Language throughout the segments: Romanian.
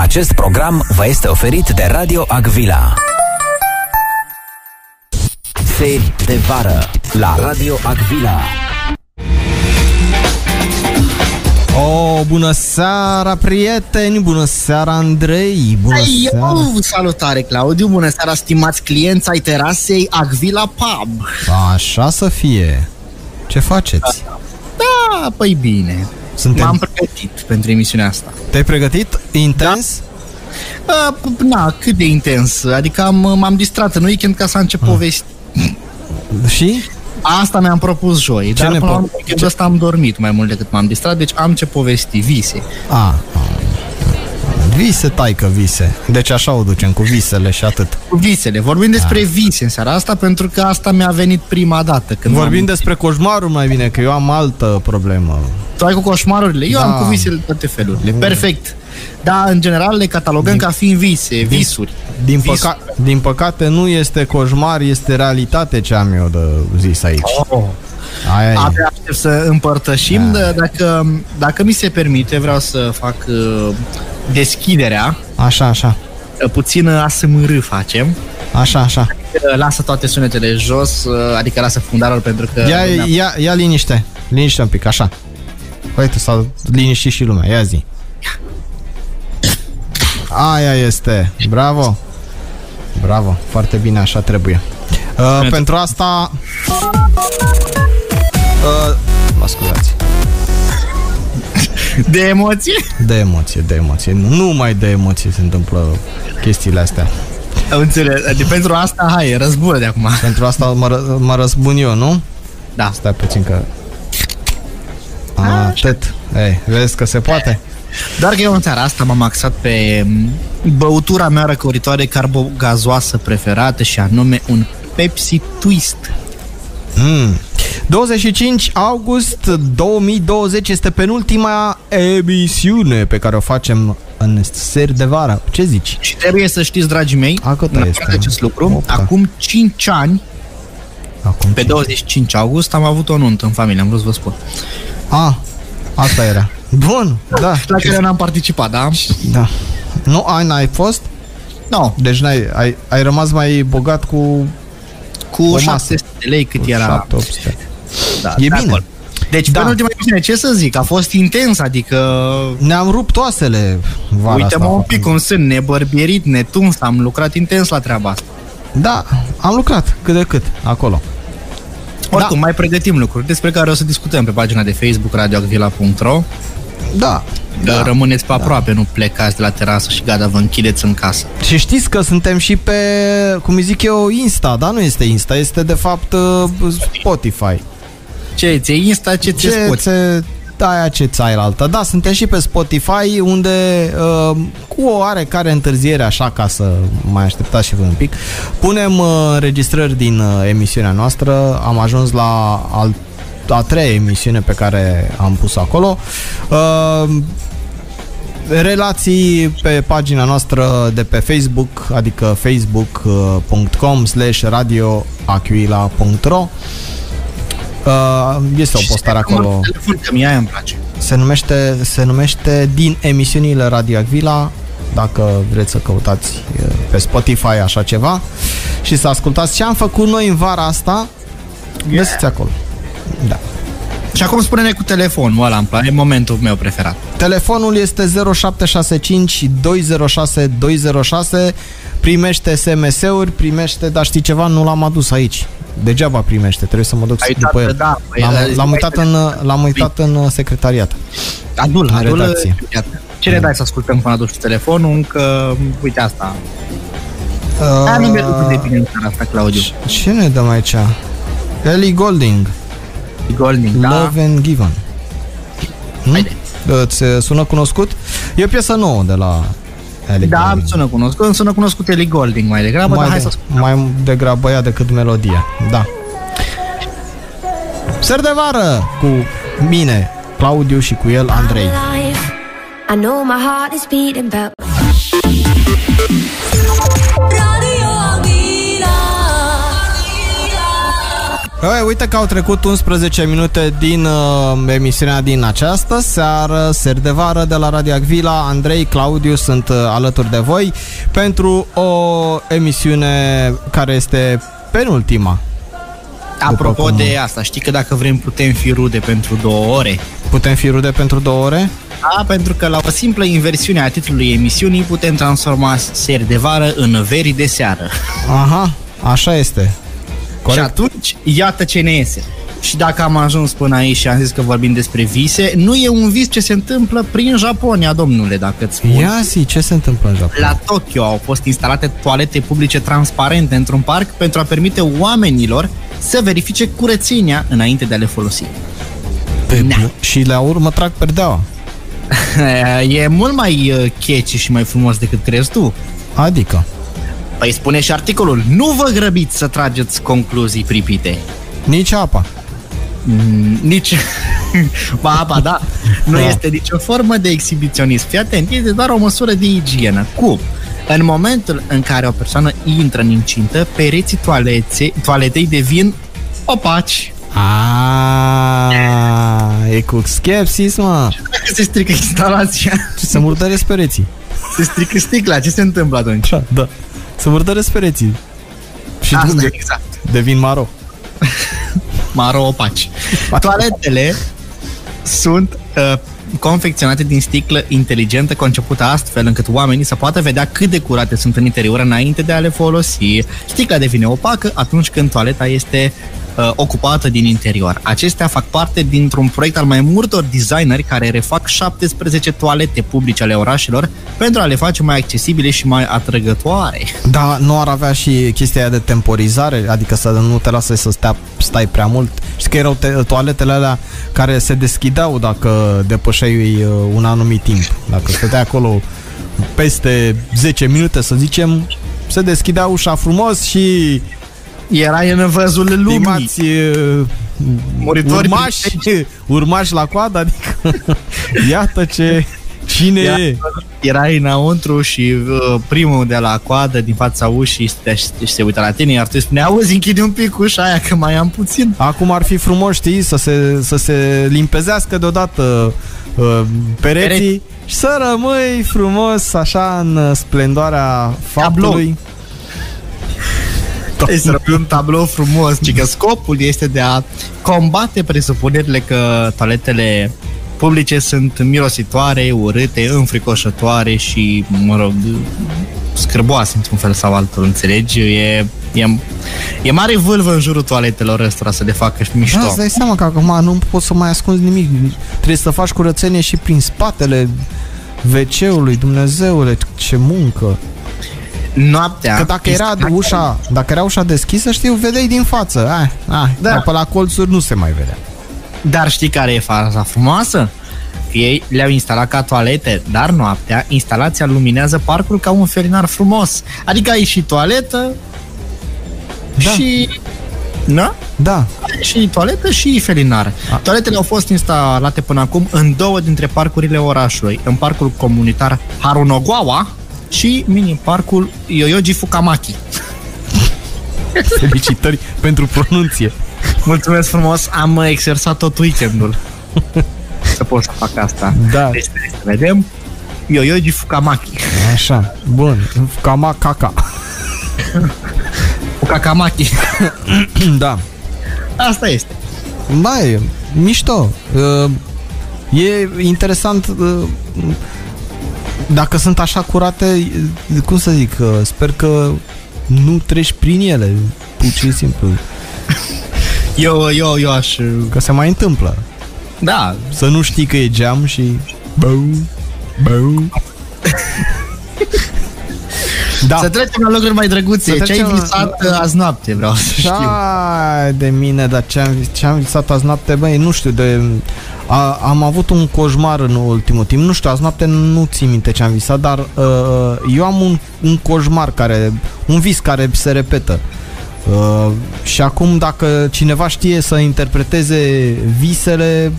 Acest program vă este oferit de Radio Agvila. Seri de vară la Radio Agvila. Oh, bună seara, prieteni! Bună seara, Andrei! Bună Ai, seara! eu, salutare, Claudiu! Bună seara, stimați clienți ai terasei Agvila Pub! Așa să fie! Ce faceți? Da, păi bine. Suntem... M-am pregătit pentru emisiunea asta. Te-ai pregătit? Intens? Da, p- na, cât de intens. Adică am, m-am distrat în weekend ca să încep povesti. Și? Asta mi-am propus joi, Ce dar ne până la po- urmă weekendul ăsta am dormit mai mult decât m-am distrat, deci am ce povesti, vise. A, Vise, taică, vise. Deci așa o ducem, cu visele și atât. Cu visele. Vorbim despre vise în seara asta pentru că asta mi-a venit prima dată. Când Vorbim m-am... despre coșmarul mai bine, că eu am altă problemă. Tu ai cu coșmarurile? Eu Da. am cu visele de toate felurile. Perfect. Da, în general le catalogăm ca fiind vise, visuri. Din, Vis- păca- din păcate nu este coșmar, este realitate ce am eu de zis aici. Oh. Aia e. Abia aștept să împărtășim, da. dacă, dacă mi se permite, vreau să fac uh, deschiderea, Așa, așa. uh, puțin ASMR facem, Așa, așa. Uh, lasă toate sunetele jos, uh, adică lasă fundarul pentru că... Ia, ia, ia liniște. Liniște un pic, așa. Uite, s-a liniștit și lumea. Ia zi. Aia este. Bravo. Bravo. Foarte bine, așa trebuie. Uh, pentru asta... De emoție? De emoție, de emoție. Numai de emoție se întâmplă chestiile astea. Am înțeles. Adică pentru asta, hai, răzbună de acum. Pentru asta mă, ră- mă răzbun eu, nu? Da. Stai puțin că... Atât. Ei, vezi că se poate? Doar că eu în seara asta m-am axat pe m, băutura mea răcoritoare carbogazoasă preferată și anume un Pepsi Twist. Mm. 25 august 2020 este penultima emisiune pe care o facem în seri de vară. Ce zici? Și trebuie să știți, dragii mei, A, cât în afară este? de acest lucru, Opta. acum 5 ani, Acum pe 25 august, am avut o nuntă în familie, am vrut să vă spun. A, asta era. Bun, da. La care n-am participat, da? da. Nu, ai, n-ai fost? No, Deci n-ai, ai, ai rămas mai bogat cu, cu masă. 700 de lei cât cu era. 700. Da, E de bine. acolo. Deci, Da. da. ultima emisiune, ce să zic, a fost intens, adică... Ne-am rupt oasele vara Uite-mă asta. un pic cum sunt, nebărbierit, netuns, am lucrat intens la treaba asta. Da, am lucrat cât de cât acolo. Oricum, mai pregătim lucruri despre care o să discutăm pe pagina de Facebook radioacvila.ro Da. da. Rămâneți pe aproape, nu plecați de la terasă și gata, vă închideți în casă. Și știți că suntem și pe, cum îi zic eu, Insta, dar nu este Insta, este de fapt uh, Spotify. Ce ți Insta, ce ți Ce Spotify? ți aia ce ți ai la altă. Da, suntem și pe Spotify, unde uh, cu o oarecare întârziere, așa ca să mai așteptați și voi un pic, punem uh, înregistrări din uh, emisiunea noastră. Am ajuns la al, a treia emisiune pe care am pus acolo. Uh, relații pe pagina noastră de pe Facebook, adică facebook.com slash radioaquila.ro Uh, este o postare acolo. Telefon, că mie aia îmi place. Se numește, se numește Din emisiunile Radio Agvila dacă vreți să căutați uh, pe Spotify așa ceva și să ascultați ce am făcut noi în vara asta, găsiți acolo. Da. Și acum spune-ne cu telefonul ăla, îmi place, e momentul meu preferat. Telefonul este 0765 206 206 primește SMS-uri, primește, dar știi ceva, nu l-am adus aici. Degeaba primește, trebuie să mă duc Ai după uitat, el. da, păi, L-am, zi- l-am uitat în, l-am uitat în uh, secretariat. Adul, În adul, redacție. iată. Ce ne dai să ascultăm până aduci telefonul? Încă, uite asta. Uh, nu mi-e lucru de bine în seara asta, Claudiu. Ce ne dăm aici? Ellie Golding, Golding, da? Love and Given. Hmm? Haide. Îți uh, sună cunoscut? E o piesă nouă de la Ellie Da, Goulding. îmi sună cunoscut, îmi sună cunoscut Ellie Golding mai degrabă, dar mai, hai de, să ascultăm. mai degrabă ea decât melodia. Da. Ser de vară cu mine, Claudiu și cu el, Andrei. alive. I know my heart is beating, but Radio Agvila Oi, uite că au trecut 11 minute din uh, emisiunea din această seară, ser de vară de la Radio Agvila. Andrei, Claudiu sunt uh, alături de voi pentru o emisiune care este penultima. Apropo cum- de asta, știi că dacă vrem putem fi rude pentru două ore? Putem fi rude pentru două ore? Da, pentru că la o simplă inversiune a titlului emisiunii putem transforma seri de vară în veri de seară. Aha, așa este. Corect. Și atunci, iată ce ne iese. Și dacă am ajuns până aici și am zis că vorbim despre vise, nu e un vis ce se întâmplă prin Japonia, domnule, dacă îți spun. Ia zi, ce se întâmplă în Japonia? La Tokyo au fost instalate toalete publice transparente într-un parc pentru a permite oamenilor să verifice curățenia înainte de a le folosi. Pe Na. bun- Și la urmă trag perdeaua. e mult mai uh, catchy și mai frumos decât crezi tu. Adică, Păi spune și articolul, nu vă grăbiți să trageți concluzii pripite. nici apa. Mm, nici... ba, ba, da. Nu Da. este nicio formă de exhibiționism. Fii atent, este doar o măsură de igienă. Cum? În momentul în care o persoană intră în incintă, pereții toaleței, toaletei devin opaci. Aaaa, e cu skepsis, mă. Dacă se strică instalația, Ce se murdăresc pereții. se strică sticla, ce se întâmplă atunci? Da, da. Se murdăresc pereții. Și Asta, de- exact. devin maro. maro opaci. Toaletele sunt uh, confecționate din sticlă inteligentă, concepută astfel încât oamenii să poată vedea cât de curate sunt în interior înainte de a le folosi. Sticla devine opacă atunci când toaleta este uh, ocupată din interior. Acestea fac parte dintr-un proiect al mai multor designeri care refac 17 toalete publice ale orașelor pentru a le face mai accesibile și mai atrăgătoare. Dar nu ar avea și chestia aia de temporizare, adică să nu te lasă să stea, stai prea mult. Știi că erau te- toaletele alea care se deschideau dacă depășeai uh, un anumit timp. Dacă stăteai acolo peste 10 minute, să zicem, se deschidea ușa frumos și Era în văzul lumii. stimați uh, Muritori urmași, urmași la coadă, adică iată ce cine Ia- e. erai înăuntru și uh, primul de la coadă din fața ușii stătea și, și se uita la tine, iar tu îi spunea, auzi, închide un pic ușa aia că mai am puțin. Acum ar fi frumos, știi, să se, să se limpezească deodată uh, pereții Pereți. și să rămâi frumos așa în uh, splendoarea faptului. Trebuie să rămâi un tablou frumos, ci că scopul este de a combate presupunerile că toaletele publice sunt mirositoare, urâte, înfricoșătoare și, mă rog, scârboase într-un fel sau altul, înțelegi? E, e, e mare vâlvă în jurul toaletelor ăstora să le facă și mișto. Da, îți dai seama că acum nu poți să mai ascunzi nimic. Trebuie să faci curățenie și prin spatele WC-ului, Dumnezeule, ce muncă. Noaptea... Că dacă era ușa, dacă era ușa deschisă, știu, vedeai din față. Ai, ai, Da. da. pe la colțuri nu se mai vedea. Dar știi care e faza frumoasă? Că Ei le-au instalat ca toalete, dar noaptea instalația luminează parcul ca un felinar frumos. Adică ai și toaletă Da. și... Da? Da, Ai și toaletă și felinar. A. Toaletele au fost instalate până acum în două dintre parcurile orașului. În parcul comunitar Harunogawa și mini-parcul Yoyoji Fukamaki. felicitări pentru pronunție. Mulțumesc frumos, am exersat tot weekendul. Să pot să fac asta. Da. Deci, să vedem. Yoyoji Fukamaki. Așa, bun. Cama caca. Fukamaki. da. Asta este. Da, e mișto. Uh, E interesant uh, dacă sunt așa curate, cum să zic, uh, sper că nu treci prin ele, pur și simplu. Eu, eu, eu aș... Că se mai întâmplă. Da, Să nu știi că e geam și... Bău, bău. Da. să trecem la lucruri mai drăguțe. Să Ce ai trecem la- visat uh, azi noapte, vreau să știu. Da, de mine, dar ce am, ce am visat azi noapte, băi, nu știu, de, a, am avut un coșmar în ultimul timp, nu știu, azi noapte nu țin minte ce am visat, dar uh, eu am un, un coșmar care, un vis care se repetă. Uh, și acum dacă cineva știe să interpreteze visele,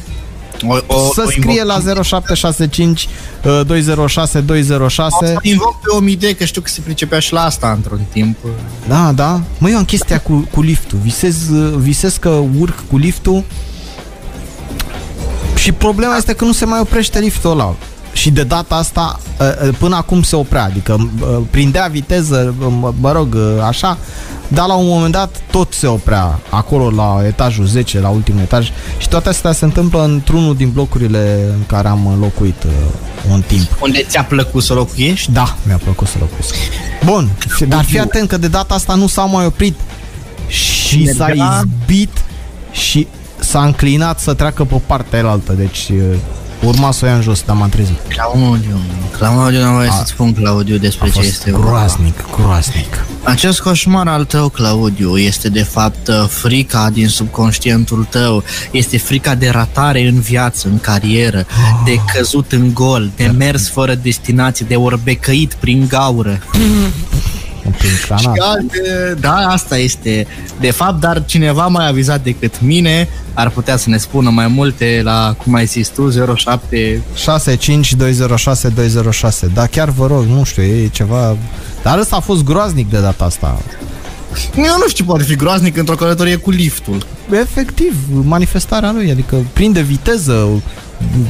O, o, să o scrie la 0765 uh, 206 206. O să invoc pe Omide, că știu că se pricepea și la asta într-un timp. Da, da. Mă, eu am chestia cu, cu liftul. Visez, uh, visez că urc cu liftul și problema este că nu se mai oprește liftul ăla. Și de data asta, uh, uh, până acum se oprea, adică uh, prindea viteză, mă, mă rog, uh, așa, dar la un moment dat tot se oprea acolo la etajul 10, la ultimul etaj și toate astea se întâmplă într-unul din blocurile în care am locuit uh, un timp. Unde ți-a plăcut să locuiești? Da, mi-a plăcut să locuiesc. Bun, dar fii atent că de data asta nu s-au mai oprit și s-a Mergea- izbit și s-a înclinat să treacă pe partea elaltă, deci uh, urma să o ia în jos, dar m-am trezit. Claudiu, Claudiu, nu voie A- să-ți spun, Claudiu, despre A ce fost este vorba. groaznic, groaznic. Acest coșmar al tău, Claudiu, este de fapt uh, frica din subconștientul tău. Este frica de ratare în viață, în carieră, de căzut în gol, de mers fără destinație, de orbecăit prin gaură. Prin Și canal. alte, da, asta este de fapt, dar cineva mai avizat decât mine ar putea să ne spună mai multe la, cum ai zis tu, 07 65206 Da, chiar vă rog, nu știu, e ceva... Dar ăsta a fost groaznic de data asta. Eu nu știu ce poate fi groaznic într-o călătorie cu liftul. Efectiv, manifestarea lui, adică prinde viteză,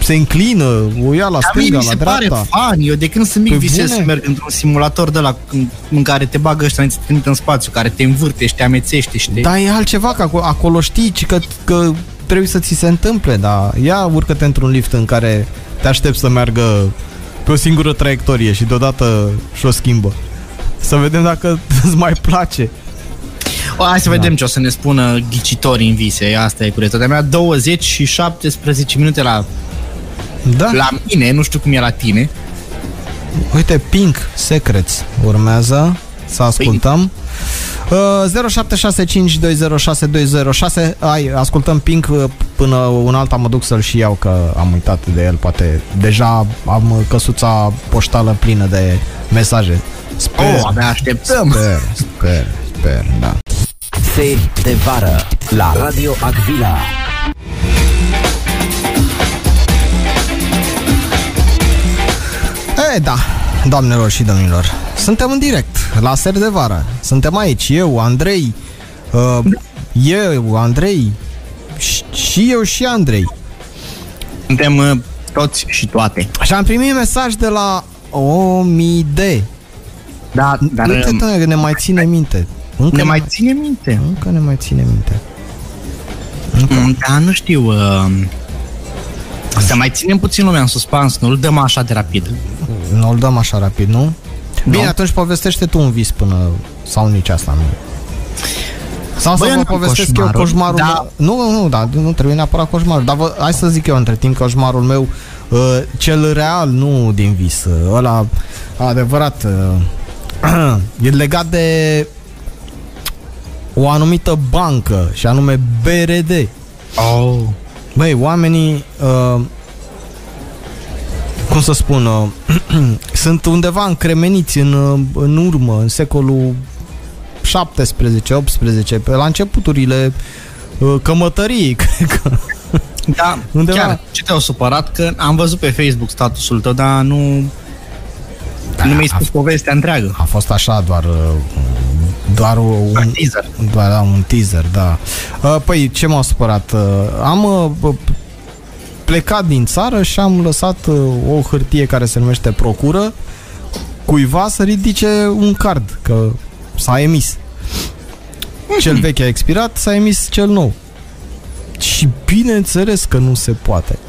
se înclină, o ia la Dar mie stânga, mi la se pare dreapta. fan. Eu de când sunt mic Pe visez bune? să merg într-un simulator de la în, în care te bagă ăștia, îți trimite în spațiu, care te învârte și te amețește și te... Dar e altceva, că acolo, acolo știi ci că, că trebuie să ți se întâmple, dar ia urcă-te într-un lift în care te aștepți să meargă pe o singură traiectorie și deodată și-o schimbă. Să vedem dacă îți mai place. O, hai să vedem ce o să ne spună ghicitorii în vise. Asta e curiozitatea mea. 20 și 17 minute la, Da? la mine, nu știu cum e la tine. Uite, Pink Secrets urmează să ascultăm. Uh, 0765206206 Hai, ascultăm Pink uh, până un alta mă duc să-l și iau că am uitat de el, poate deja am uh, căsuța poștală plină de mesaje. Sper, Oh, abia așteptăm. sper, sper, sper, da. Seri de vară la Radio Agvila. E, da, doamnelor și domnilor, suntem în direct, la ser de vară. Suntem aici, eu, Andrei, uh, eu, Andrei, și- și eu și Andrei. Suntem uh, toți și toate. Și am primit mesaj de la Omide. Da, dar Uite, um, da, că ne mai ține minte. Încă ne mai ține minte. Încă ne mai ține minte. Mm, Da, nu știu. Uh, să mai ținem puțin lumea în suspans, nu-l dăm așa de rapid. Nu-l dăm așa rapid, nu? Bine, Nu. atunci povestește tu un vis până... Sau nici asta nu. Sau Băi, să eu vă n-am povestesc coșmarul, eu coșmarul da. meu. Nu, nu, da, nu trebuie neapărat coșmarul. Dar vă, hai să zic eu între timp coșmarul meu, uh, cel real, nu din vis. Uh, ăla, adevărat, uh, e legat de o anumită bancă, și anume BRD. Oh. Băi, oamenii, uh, cum să spun, uh, sunt undeva încremeniți în, uh, în urmă, în secolul 17-18, pe la începuturile uh, cămătăriei, cred că. Da, Undeva- chiar, ce te-au supărat? Că am văzut pe Facebook statusul tău, dar nu, da, nu mi-ai spus povestea întreagă. A fost așa doar uh, doar un, Un teaser. doar da, un teaser, da. Uh, Păi, ce m-a supărat? Uh, Am uh, plecat din țară și am lăsat uh, o hârtie care se numește procură cuiva să ridice un card, că s-a emis. Cel vechi a expirat, s-a emis cel nou. Și bineînțeles că nu se poate.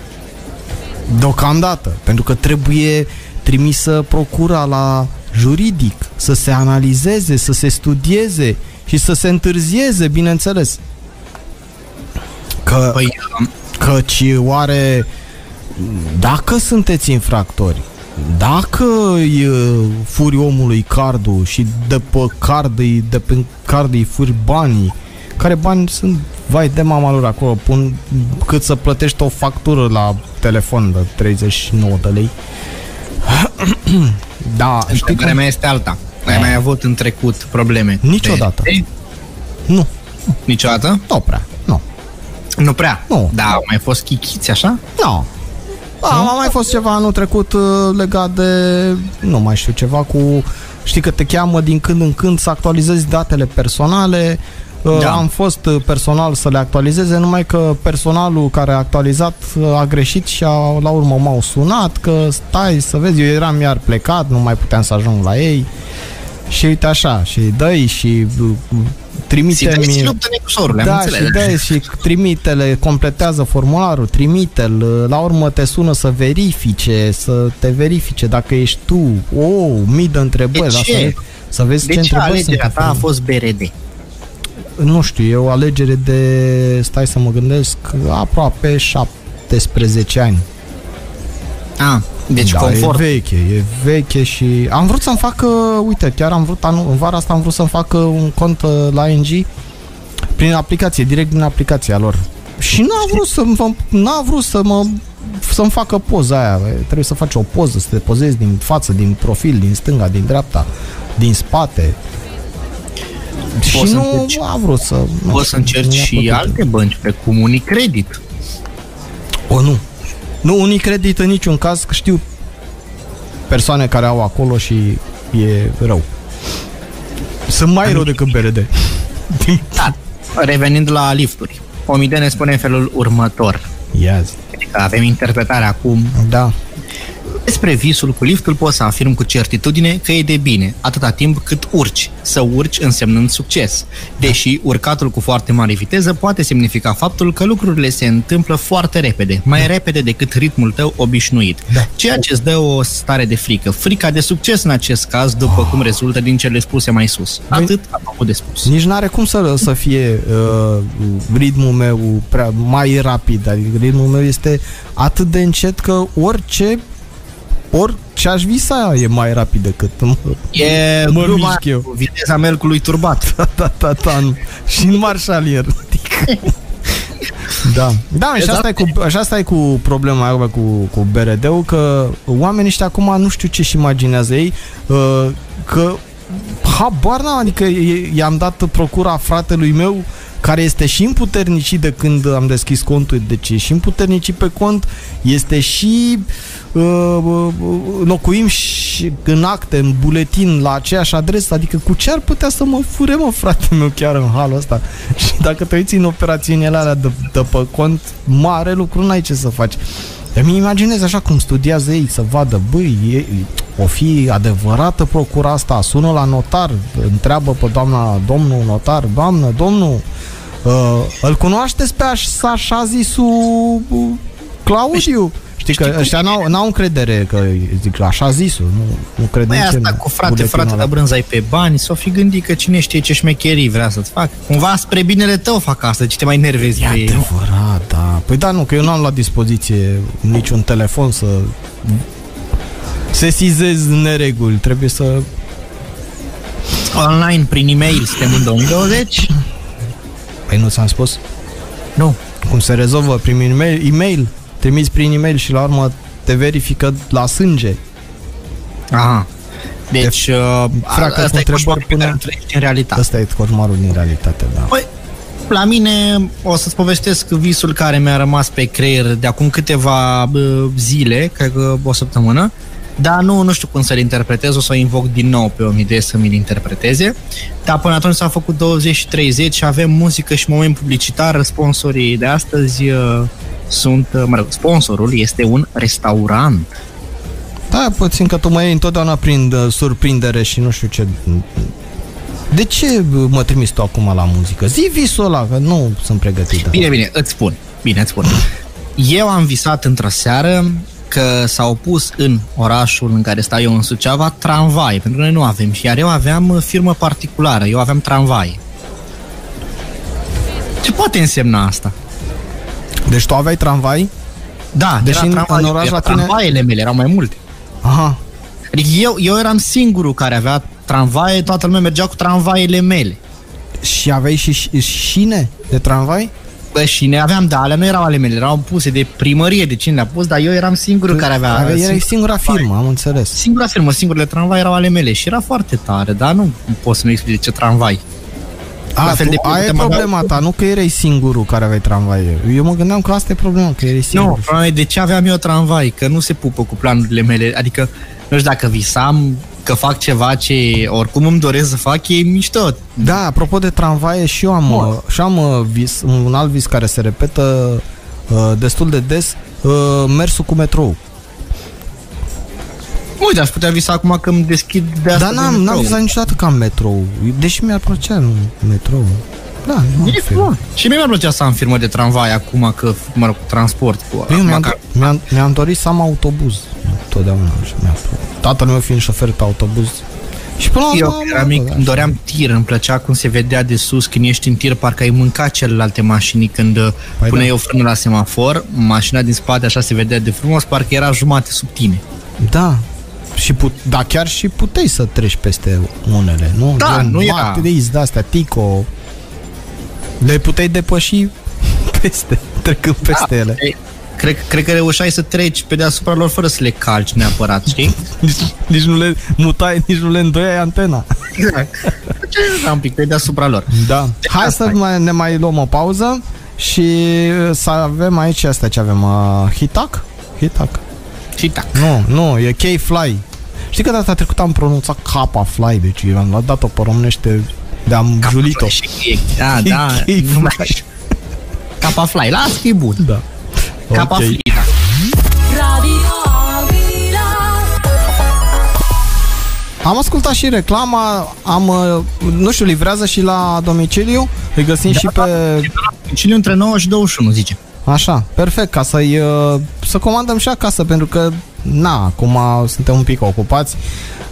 Deocamdată, pentru că trebuie trimisă procura la juridic, să se analizeze, să se studieze și să se întârzieze, bineînțeles. Că, Păi, um, căci oare dacă sunteți infractori, dacă îi uh, furi omului cardul și de pe card îi, de pe card îi furi banii, care bani sunt, vai de mama lor acolo, pun cât să plătești o factură la telefon de 39 de lei. da, știi întrebarea cum? mea este alta. Ai mai avut în trecut probleme? cu Niciodată. BRD? Nu, Niciodată? nu prea, nu. Nu prea. Nu. Da, au mai fost chichiți așa? Nu. No. A mai fost ceva anul trecut uh, legat de, nu mai știu, ceva cu, știi că te cheamă din când în când să actualizezi datele personale, Da. da. Am fost uh, personal să le actualizeze, numai că personalul care a actualizat uh, a greșit și a, la urmă m-au sunat că stai să vezi, eu eram iar plecat, nu mai puteam să ajung la ei. Și uite așa, și dă și uh, trimite-mi... Ți luptă necusorul, am Da, înțeles. și dă și trimite-le, completează formularul, trimite-l, la urmă te sună să verifice, să te verifice dacă ești tu. O, oh, mii de întrebări, De dar ce? să, vezi- să vezi De ce ce întrebări alegerea sunt. ta a fost BRD? Nu știu, e o alegere de, stai să mă gândesc, aproape 17 ani. Ah, deci da, confort. e veche, e veche și am vrut să-mi fac, uite, chiar am vrut, anul, în vara asta am vrut să-mi fac un cont uh, la ING prin aplicație, direct din aplicația lor. Și n-a vrut să mă, n-a vrut să mă să-mi facă poza aia. Trebuie să faci o poză, să te pozezi din față, din profil, din stânga, din dreapta, din spate. Și să nu încerci- a vrut să... nu Poți să știu, încerci mi-a și plăcut. alte bănci, precum Unicredit. O, nu. Nu, unii credit în niciun caz, că știu persoane care au acolo și e rău. Sunt mai rău decât BRD. Da. Revenind la lifturi. Omide ne spune în felul următor. Ia zi. Adică avem interpretarea acum. Da. Despre visul cu liftul pot să afirm cu certitudine că e de bine, atâta timp cât urci. Să urci însemnând succes. Deși urcatul cu foarte mare viteză poate semnifica faptul că lucrurile se întâmplă foarte repede, mai repede decât ritmul tău obișnuit. Da. Ceea ce îți dă o stare de frică. Frica de succes în acest caz, după cum rezultă din cele spuse mai sus. Atât am avut de spus. Nici n-are cum să, să fie uh, ritmul meu prea, mai rapid. Adică ritmul meu este atât de încet că orice orice aș visa e mai rapid decât mă, E Mă gluma mișc eu. cu viteza melcului turbat. ta, ta, ta, ta, nu. și în marșalier. Adică- Da. Da, și asta, e cu, și asta e cu problema aia cu, cu BRD-ul, că oamenii ăștia acum nu știu ce-și imaginează ei, uh, că habar n-am, adică i- i-am dat procura fratelui meu care este și împuternicit de când am deschis contul, deci e și împuternicit pe cont, este și uh, uh, locuim și în acte, în buletin, la aceeași adresă, adică cu ce ar putea să mă fure, mă, frate meu, chiar în halul ăsta? Și dacă te uiți în operațiunile alea de, de pe cont, mare lucru n-ai ce să faci. Îmi imaginez așa cum studiază ei să vadă, băi, e, o fi adevărată procura asta, sună la notar, întreabă pe doamna, domnul notar, doamnă, domnul, uh, îl cunoașteți pe aș, așa zisul uh, Claudiu? Știi că ăștia n-au, n-au încredere că zic așa zisul, nu, nu cred Băi, nici în asta cu frate, buletinul frate, ăla. de brânzai pe bani, s-o fi gândit că cine știe ce șmecherii vrea să-ți facă. Cumva spre binele tău fac asta, ce te mai nervezi E pe ei. adevărat, da. Păi da, nu, că eu n-am la dispoziție niciun telefon să sesizez nereguli. Trebuie să... Online, prin e-mail, suntem în 2020? Păi nu ți-am spus? Nu. Cum se rezolvă prin e-mail? e-mail. Trimiți prin e-mail și la urmă te verifică la sânge. Aha. Deci, uh, Fracă, cu asta e întrebări coșmarul pe care până- îl trăiești în realitate. Asta e coșmarul din realitate, da. Păi, la mine o să-ți povestesc visul care mi-a rămas pe creier de acum câteva bă, zile, cred că o săptămână, dar nu, nu știu cum să-l interpretez, o să o invoc din nou pe o idee să mi-l interpreteze. Dar până atunci s-a făcut 20 și 30 și avem muzică și moment publicitar. Sponsorii de astăzi uh, sunt, uh, mă rog, sponsorul este un restaurant. Da, puțin că tu mă iei întotdeauna prin uh, surprindere și nu știu ce... De ce uh, mă trimiți tu acum la muzică? Zi visul ăla, că nu sunt pregătit. Bine, bine, îți spun. Bine, îți spun. Eu am visat într-o seară că s-au pus în orașul în care stau eu în Suceava tramvai, pentru că noi nu avem. Și iar eu aveam uh, firmă particulară, eu aveam tramvai. Ce poate însemna asta? Deci tu aveai tramvai? Da, Deși era în- tramvai, în oraș era la tine- tramvaiele mele, erau mai multe. Aha. Adică eu, eu eram singurul care avea tramvaie, toată lumea mergea cu tramvaiele mele. Și aveai și și- șine de tramvai? Bă, și ne aveam, da, alea nu erau ale mele, erau puse de primărie, de cine le-a pus, dar eu eram singurul care avea... Aveai, erai singur- singura firmă, am înțeles. Singura firmă, singurele tramvai erau ale mele și era foarte tare, dar nu pot să-mi explic de ce tramvai. A, La fel tu, de aia e putem avea- problema ta, nu că erai singurul care aveai tramvai. Eu mă gândeam că asta e problema, că erai Nu, singur. problema e de ce aveam eu tramvai, că nu se pupă cu planurile mele. Adică, nu știu dacă visam că fac ceva ce oricum îmi doresc să fac, e mișto. Da, apropo de tramvaie, și eu am, Bun. uh, și am uh, vis, un alt vis care se repetă uh, destul de des, uh, mersul cu metrou. Uite, aș putea visa acum că îmi deschid de asta Dar de n-am, n-am metrou. visat niciodată ca în metrou, deși mi-ar plăcea în metrou. Da, nu E frumos. Și mie mi-ar plăcea să am firmă de tramvai acum că, mă rog, cu transport. Cu, Eu mi-am, măcar- mi-am, mi-am dorit să am autobuz. Totdeauna așa mi-a plăcut. Tatăl meu fiind șofer pe autobuz. Și până la Eu urmă, când mă, eram mic, da. îmi doream tir, îmi plăcea cum se vedea de sus când ești în tir, parcă ai mâncat celelalte mașini când Păi păi puneai da. o frână la semafor, mașina din spate așa se vedea de frumos, parcă era jumate sub tine. Da. Și put, da, chiar și puteai să treci peste unele, nu? Da, Gen nu era- Matriz, de-astea, Tico. Le puteai depăși peste, trecând peste ele. Ei, Cred, cred că reușeai să treci pe deasupra lor fără să le calci neapărat, știi? Nici, nici nu le mutai, nici nu le îndoiai antena. Exact. Era un pic pe deasupra lor. Da. Hai asta să e. mai, ne mai luăm o pauză și să avem aici astea ce avem. Uh, Hitac? Hitac. Și tac. Nu, nu, e K-Fly. Știi că data trecută am pronunțat Kappa Fly, deci am dat-o pe românește de am julit-o. Și e- Da, da. K-Fly. nu mai- Capa Fly, las că e bun. Da. Capa Ok. Fly, da. Radio Avila. Am ascultat și reclama, am, uh, nu știu, livrează și la domiciliu, îi găsim Da, și da. pe... Cine între 9 și 21, zice. Așa, perfect, ca să-i, uh, să comandăm și acasă, pentru că, na, acum suntem un pic ocupați.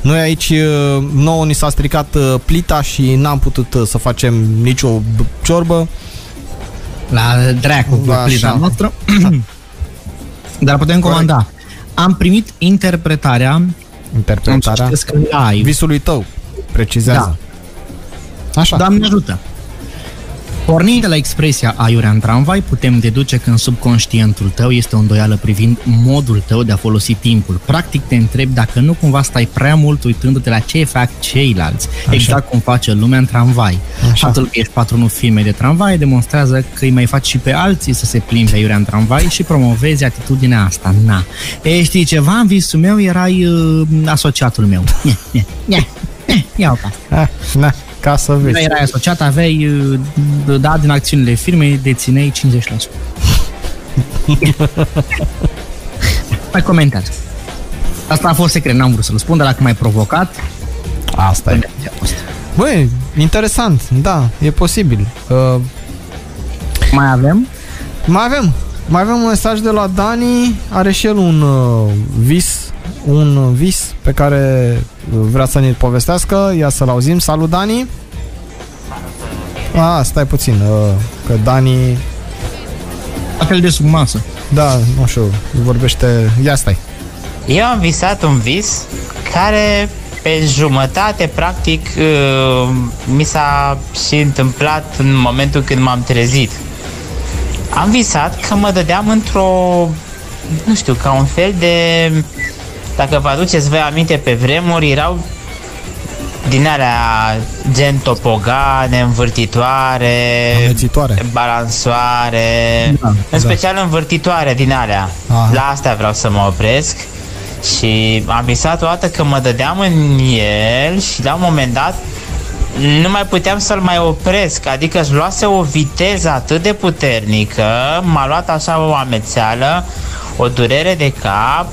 Noi aici, uh, nouă ni s-a stricat uh, plita și n-am putut uh, să facem nicio b- ciorbă. La dracu cu Da, plita așa. noastră. Dar putem comanda. Am primit interpretarea, am să Interpretarea citesc live. visului tău, precizează. Așa. Doamne ajută! Pornind de la expresia aiurea în tramvai, putem deduce că în subconștientul tău este o îndoială privind modul tău de a folosi timpul. Practic te întrebi dacă nu cumva stai prea mult uitându-te la ce fac ceilalți, Așa. exact cum face lumea în tramvai. Așa. Faptul că ești patronul firmei de tramvai demonstrează că îi mai faci și pe alții să se plimbe aiurea în tramvai și promovezi atitudinea asta. Na. E, știi ceva? În visul meu erai uh, asociatul meu. Nye, nye, nye, nye, Ia-o pe asta. Ah, na, ca să Nu vezi. erai asociat, aveai, uh, da, din acțiunile firmei, deținei 50%. mai comentează. Asta a fost secret, n-am vrut să-l spun, dar dacă m-ai provocat, Asta e. Băi, interesant, da, e posibil. Uh, mai avem? mai avem, mai avem un mesaj de la Dani, are și el un uh, vis, un vis pe care uh, vrea să ne povestească, ia să-l auzim. Salut, Dani! Ah, stai puțin, uh, că Dani, La fel de sub masă. da, nu știu, vorbește, ia stai. Eu am visat un vis care pe jumătate, practic, uh, mi s-a și întâmplat în momentul când m-am trezit. Am visat că mă dădeam într-o, nu știu, ca un fel de... Dacă vă aduceți voi aminte pe vremuri, erau din alea gen topogane, învârtitoare, Amețitoare. balansoare, Da, în da. special învârtitoare din alea. Aha. La asta vreau să mă opresc și am visat o dată că mă dădeam în el și la un moment dat nu mai puteam să-l mai opresc, adică își luase o viteză atât de puternică, m-a luat așa o amețeală, o durere de cap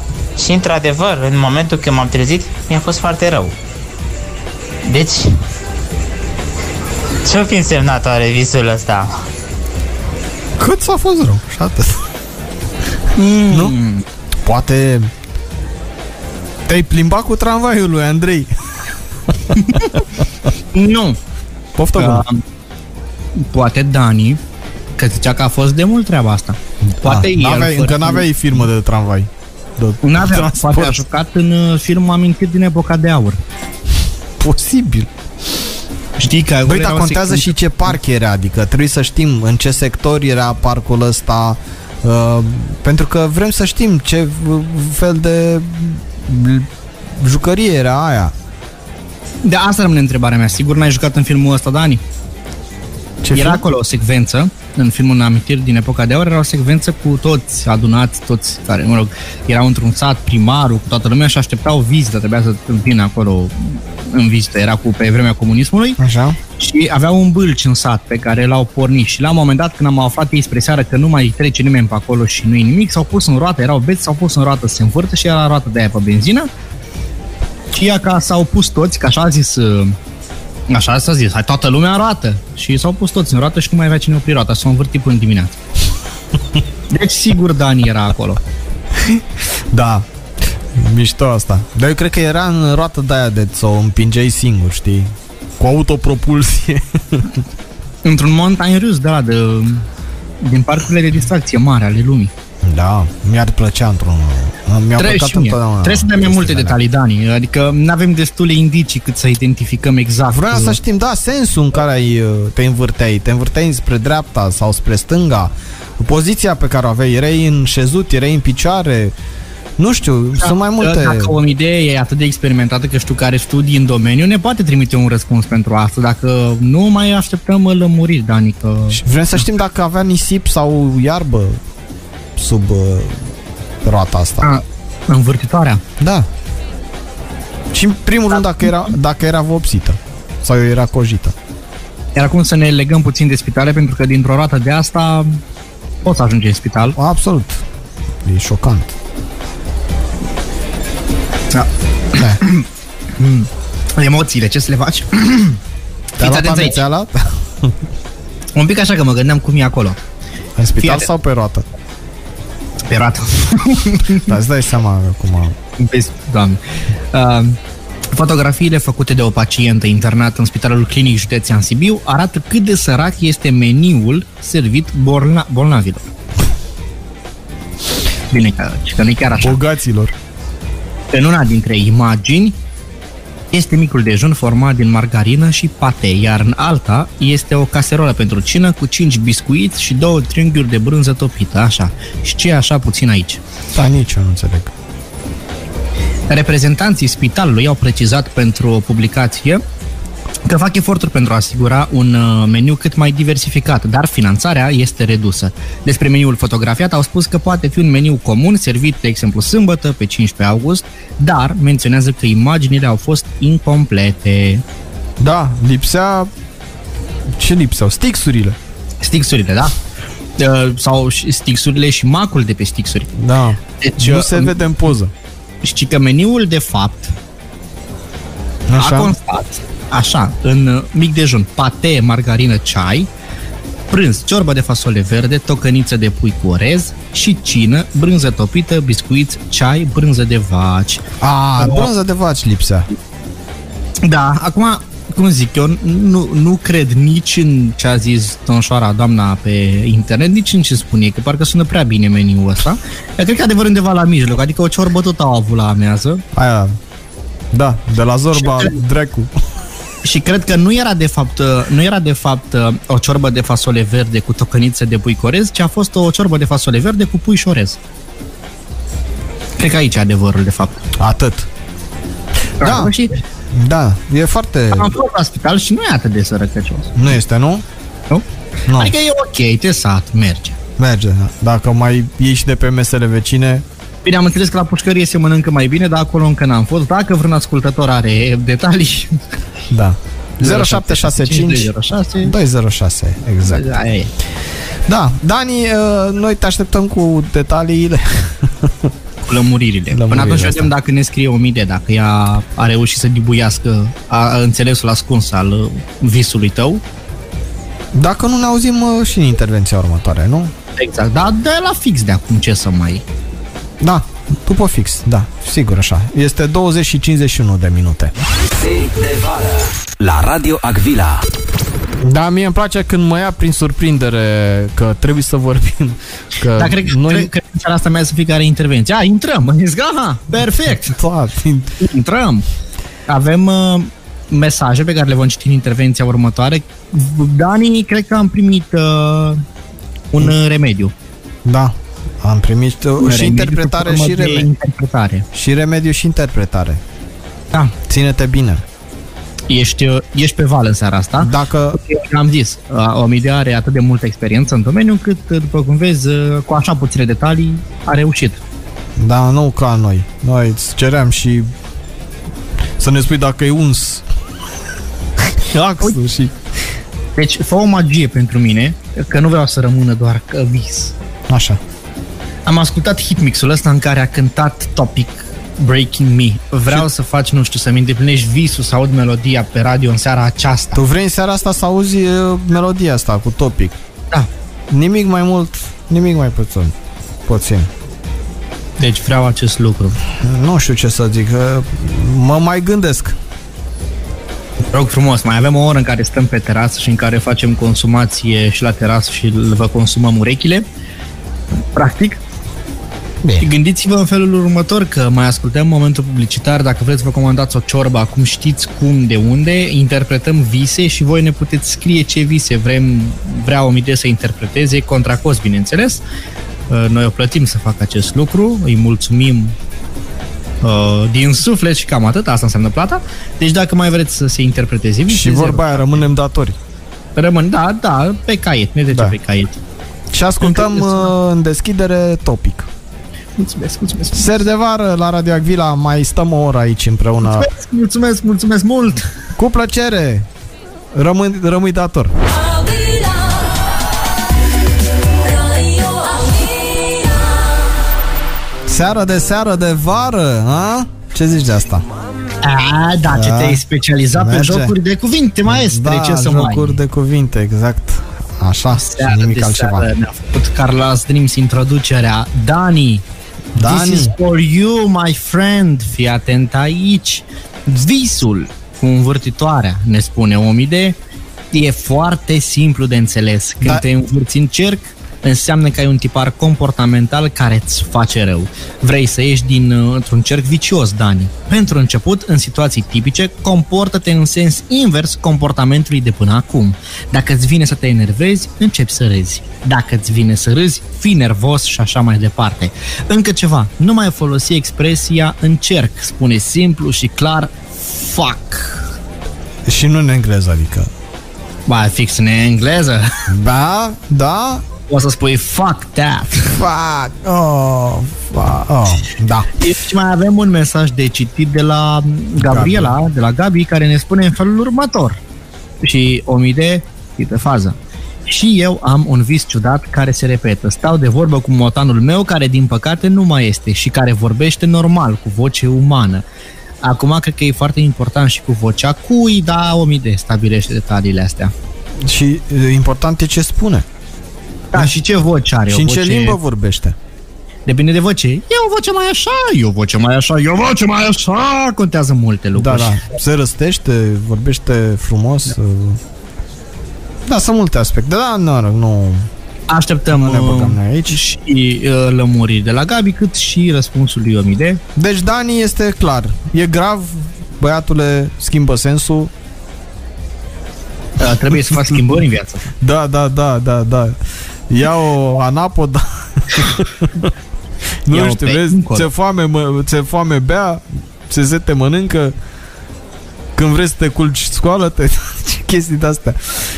și într-adevăr, în momentul când m-am trezit, mi-a fost foarte rău. Deci, ce-o fi însemnat oare visul ăsta? Cât s-a fost rău? Și atât. Mm. Nu? Poate te-ai plimbat cu tramvaiul lui Andrei. Nu. Poftă bună. Uh, poate Dani, că zicea că a fost de mult treaba asta. Poate Ah, el... n-aveai, fără- încă n-aveai firmă de tramvai. De N-avea, transport. poate a jucat în uh, film amintit din epoca de aur. Posibil. Știi că Băi, dar contează și ce parc era, adică trebuie să știm în ce sector era parcul ăsta, uh, pentru că vrem să știm ce fel de jucărie era aia. De asta rămâne întrebarea mea. Sigur n-ai jucat în filmul ăsta, Dani? Ce era film? acolo o secvență, în filmul Amintiri din epoca de aur, era o secvență cu toți adunați, toți care, mă rog, erau într-un sat, primarul, cu toată lumea și așteptau vizită, trebuia să vină acolo în vizită, era cu pe vremea comunismului Așa? și aveau un bâlci în sat pe care l-au pornit și la un moment dat când am aflat ei spre seară că nu mai trece nimeni pe acolo și nu-i nimic, s-au pus în roată, erau beți, s-au pus în roată să se învârtă și era roată de aia pe benzină și ea ca s-au pus toți, că așa a zis uh, Așa s-a zis, hai toată lumea în roată Și s-au pus toți în roată și nu mai avea cine opri roata S-au învârtit până dimineață Deci sigur Dani era acolo Da. Mișto asta. Dar eu cred că era în roată de aia de să o împingeai singur, știi? Cu autopropulsie. Într-un montagne rus de la de, din parcurile de distracție mare ale lumii Da, mi-ar plăcea într-un... Mi-a Trebuie plăcut și mie. întotdeauna. Trebuie să dăm mai multe chestiile alea. detalii, Dani Adică nu avem destule indicii cât să identificăm exact Vreau să știm, da, sensul în care ai, uh, te învârteai. Te învârteai spre dreapta sau spre stânga. Poziția pe care o aveai, erai în șezut, erai în picioare. Nu știu, da, sunt mai multe... Dacă o idee e atât de experimentată că știu că are studii în domeniu, ne poate trimite un răspuns pentru asta. Dacă nu, mai așteptăm lămuriri, Dani, că... Și vrem să știm dacă avea nisip sau iarbă sub uh, roata asta. A, învârtitoarea. Da. Și în primul rând dacă era, dacă era vopsită sau era cojită. Iar acum să ne legăm puțin de spitale, pentru că dintr-o roată de asta poți ajunge în spital. Absolut. E șocant. Da. Da. Emoțiile, ce să le faci? Te-a Fiți luat atenți aici. amețeala? Un pic așa că mă gândeam cum e acolo. În spital atent. sau pe roată? Pe roată. Dar îți dai seama cum... Vezi, doamne. Uh, fotografiile făcute de o pacientă internată în Spitalul Clinic Județean Sibiu arată cât de sărac este meniul servit bolna- bolnavilor. Bine că, că nu e chiar așa. Bogaților. În una dintre imagini este micul dejun format din margarină și pate, iar în alta este o caserolă pentru cină cu 5 biscuiți și două triunghiuri de brânză topită, așa. Și ce e așa puțin aici? Da, nici eu nu înțeleg. Reprezentanții spitalului au precizat pentru o publicație că fac eforturi pentru a asigura un uh, meniu cât mai diversificat, dar finanțarea este redusă. Despre meniul fotografiat au spus că poate fi un meniu comun servit, de exemplu, sâmbătă, pe 15 august, dar menționează că imaginile au fost incomplete. Da, lipsea... Ce lipseau? Stixurile. Stixurile, da? Uh, Sau și stixurile și macul de pe stixuri. Da. Deci, nu uh, se vede în poză. Și că meniul, de fapt, a Așa? constat așa, în uh, mic dejun, pate, margarină, ceai, prânz, ciorbă de fasole verde, tocăniță de pui cu orez și cină, brânză topită, biscuiți, ceai, brânză de vaci. A, bronză de vaci lipsea. Da, acum, cum zic eu, nu, nu cred nici în ce a zis tonșoara doamna pe internet, nici în ce spune, că parcă sună prea bine meniul ăsta. Eu cred că adevăr undeva la mijloc, adică o ciorbă tot au avut la amează. Aia, da, de la Zorba, dracu. Și cred că nu era de fapt, nu era de fapt o ciorbă de fasole verde cu tocănițe de pui corez, ci a fost o ciorbă de fasole verde cu pui și șorez. Cred că aici e adevărul, de fapt. Atât. Da. Și Da, e foarte... am fost la spital și nu e atât de sărăcăcios. Nu este, nu? Nu? Nu. Adică e ok, te sat, merge. Merge. Dacă mai ieși și de pe mesele vecine, Bine, am înțeles că la pușcărie se mănâncă mai bine, dar acolo încă n-am fost. Dacă vreun ascultător are detalii... da. 0765 06 206, exact. Aia e. Da, Dani, uh, noi te așteptăm cu detaliile. Cu lămuririle. Până Lămuririle atunci astea. vedem dacă ne scrie o mie, dacă ea a reușit să dibuiască a, a înțelesul ascuns al uh, visului tău. Dacă nu ne auzim uh, și în intervenția următoare, nu? Exact, dar de la fix de acum ce să mai... Da, după fix, da, sigur așa. Este 20 și 51 de minute. Zi de vară la Radio Agvila. Da, mie îmi place când mă ia prin surprindere că trebuie să vorbim. Că Dar cred, noi... noi... cred, cred că în seara asta mai să fie care intervenție. A, intrăm! Am zis, aha, perfect! Da, Intrăm! Avem uh, mesaje pe care le vom citi în intervenția următoare. Dani, cred că am primit uh, un uh, remediu. da, am primit uh, Un și remediu interpretare sub și, formă de reme- interpretare. și remediu și interpretare. Da. Ține-te bine. Ești, uh, ești pe val în seara asta. Dacă Eu am zis, uh, Omidea are atât de multă experiență în domeniu încât, uh, după cum vezi, uh, cu așa puține detalii a reușit. Da, nu ca noi. Noi îți ceream și să ne spui dacă e uns axul și... Deci, fă o magie pentru mine, că nu vreau să rămână doar că vis. Așa. Am ascultat hitmixul ăsta în care a cântat Topic Breaking Me. Vreau să faci, nu știu, să-mi îndeplinești visul să aud melodia pe radio în seara aceasta. Tu vrei în seara asta să auzi uh, melodia asta cu topic. Da. Nimic mai mult, nimic mai puțin. Puțin. Deci vreau acest lucru. Nu știu ce să zic. uh, Mă mai gândesc. Rog frumos, mai avem o oră în care stăm pe terasă și în care facem consumație și la terasă și vă consumăm urechile. Practic. Bine. Și gândiți-vă în felul următor că mai ascultăm momentul publicitar, dacă vreți vă comandați o ciorbă, acum știți cum, de unde, interpretăm vise și voi ne puteți scrie ce vise vrem, vrea o idee să interpreteze, contra cost, bineînțeles. Uh, Noi o plătim să facă acest lucru, îi mulțumim uh, din suflet și cam atât, asta înseamnă plata. Deci dacă mai vreți să se interpreteze vise, Și vorba aia, rămânem datori. Rămân, da, da, pe caiet, ne trece Da. pe caiet. Și ascultăm Încă- uh, în deschidere topic. Mulțumesc, mulțumesc. Ser de vară la Radio Agvila, mai stăm o oră aici împreună. Mulțumesc, mulțumesc, mulțumesc mult! Cu plăcere! Rămâi, rămâi dator. Avila Radio Avila Seară de seară de vară, a? Ce zici de asta? A, da, ce Da. te-ai specializat pe Merge. jocuri de cuvinte, maestre, da, ce să jocuri mai... de cuvinte, exact. Așa, și Seară nimic de altceva. seară ne-a făcut Carlos Dreams introducerea. Dani, Dani. this is for you, my friend. Fii atent aici. Visul cu învârtitoarea, ne spune Omide, e foarte simplu de înțeles. Când Da. te învârți în cerc, înseamnă că ai un tipar comportamental care îți face rău. Vrei să ieși din uh, într-un cerc vicios, Dani. Pentru început, în situații tipice, comportă-te în sens invers comportamentului de până acum. Dacă îți vine să te enervezi, începi să râzi. Dacă îți vine să râzi, fii nervos și așa mai departe. Încă ceva, nu mai folosi expresia încerc, spune simplu și clar fuck. Și nu în engleză, adică. Ba, fix în engleză. Da, da, O să spui fuck that. fuck, oh, fuck, oh, da. Și mai avem un mesaj de citit de la Gabriela, de la Gabi, care ne spune în felul următor. Și omide, e pe fază. Și eu am un vis ciudat care se repetă. Stau de vorbă cu motanul meu, care din păcate nu mai este și care vorbește normal, cu voce umană. Acum cred că e foarte important și cu vocea cui, da, omide stabilește detaliile astea. Și e, important e ce spune. Da, și ce voce are? și o în ce voce... limbă vorbește. Depinde de voce. E o voce mai așa, e o voce mai așa, e o voce mai așa. Contează multe Da, lucruri. da. Se răstește, vorbește frumos. Da, da sunt multe aspecte. Da, nu, nu. Așteptăm Nu ne băgăm uh, noi aici. și uh, lămuriri de la Gabi, cât și răspunsul lui Omide. Deci Dani este clar. E grav, băiatule schimbă sensul. Uh, trebuie să faci schimbări în viață. Da, da, da, da, da. Ia o anapoda. nu Ia-o știu, pe vezi, încolo. ți foame, mă, ți foame bea, se zete mănâncă. Când vrei să te culci, scoală-te. Ce chestii de-astea.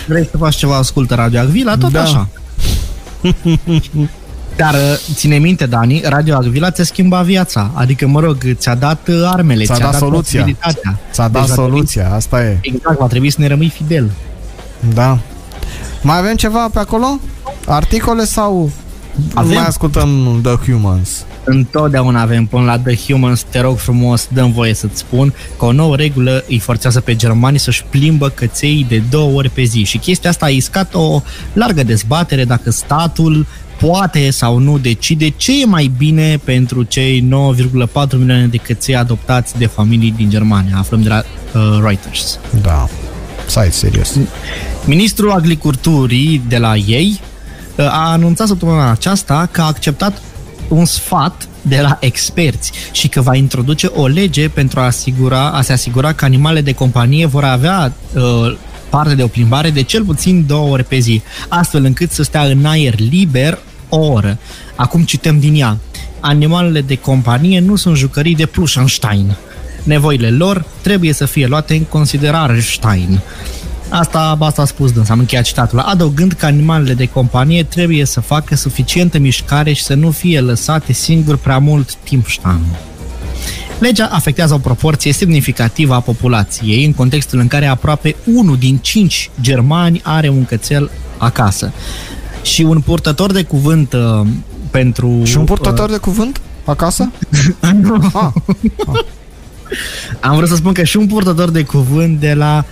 Vrei să faci ceva, ascultă Radio Agvila, tot Da. așa. Dar uh, ține minte, Dani, Radio Agvila ți-a schimbat viața. Adică, mă rog, ți-a dat uh, armele, Ți-a dat soluția. posibilitatea. Ți-a dat Deci va trebui- soluția, asta e. Exact, va trebui să ne rămâi fidel. Da. Mai avem ceva pe acolo? Articole sau Avem. mai ascultăm The Humans? Întotdeauna avem până la The Humans, te rog frumos, dăm voie să-ți spun că o nouă regulă îi forțează pe germani să-și plimbă căței de două ori pe zi și chestia asta a iscat o largă dezbatere dacă statul poate sau nu decide ce e mai bine pentru cei 9,4 milioane de căței adoptați de familii din Germania. Aflăm de la uh, Reuters. Da. Stai serios. Ministrul Agriculturii de la ei uh, a anunțat săptămâna aceasta că a acceptat un sfat de la experți și că va introduce o lege pentru a, asigura, a se asigura că animalele de companie vor avea uh, parte de o plimbare de cel puțin două ore pe zi, astfel încât să stea în aer liber o oră. Acum cităm din ea. Animalele de companie nu sunt jucării de Plușenstein. Nevoile lor trebuie să fie luate în considerare, Stein. Asta, asta a spus dânsa, am încheiat citatul, adăugând că animalele de companie trebuie să facă suficientă mișcare și să nu fie lăsate singuri prea mult timp, Stein. Legea afectează o proporție semnificativă a populației în contextul în care aproape unul din cinci germani are un cățel acasă. Și un purtător de cuvânt uh, pentru... Și un purtător de cuvânt acasă? Uh, nu. Ah, Am vrut să spun că și un purtător de cuvânt de la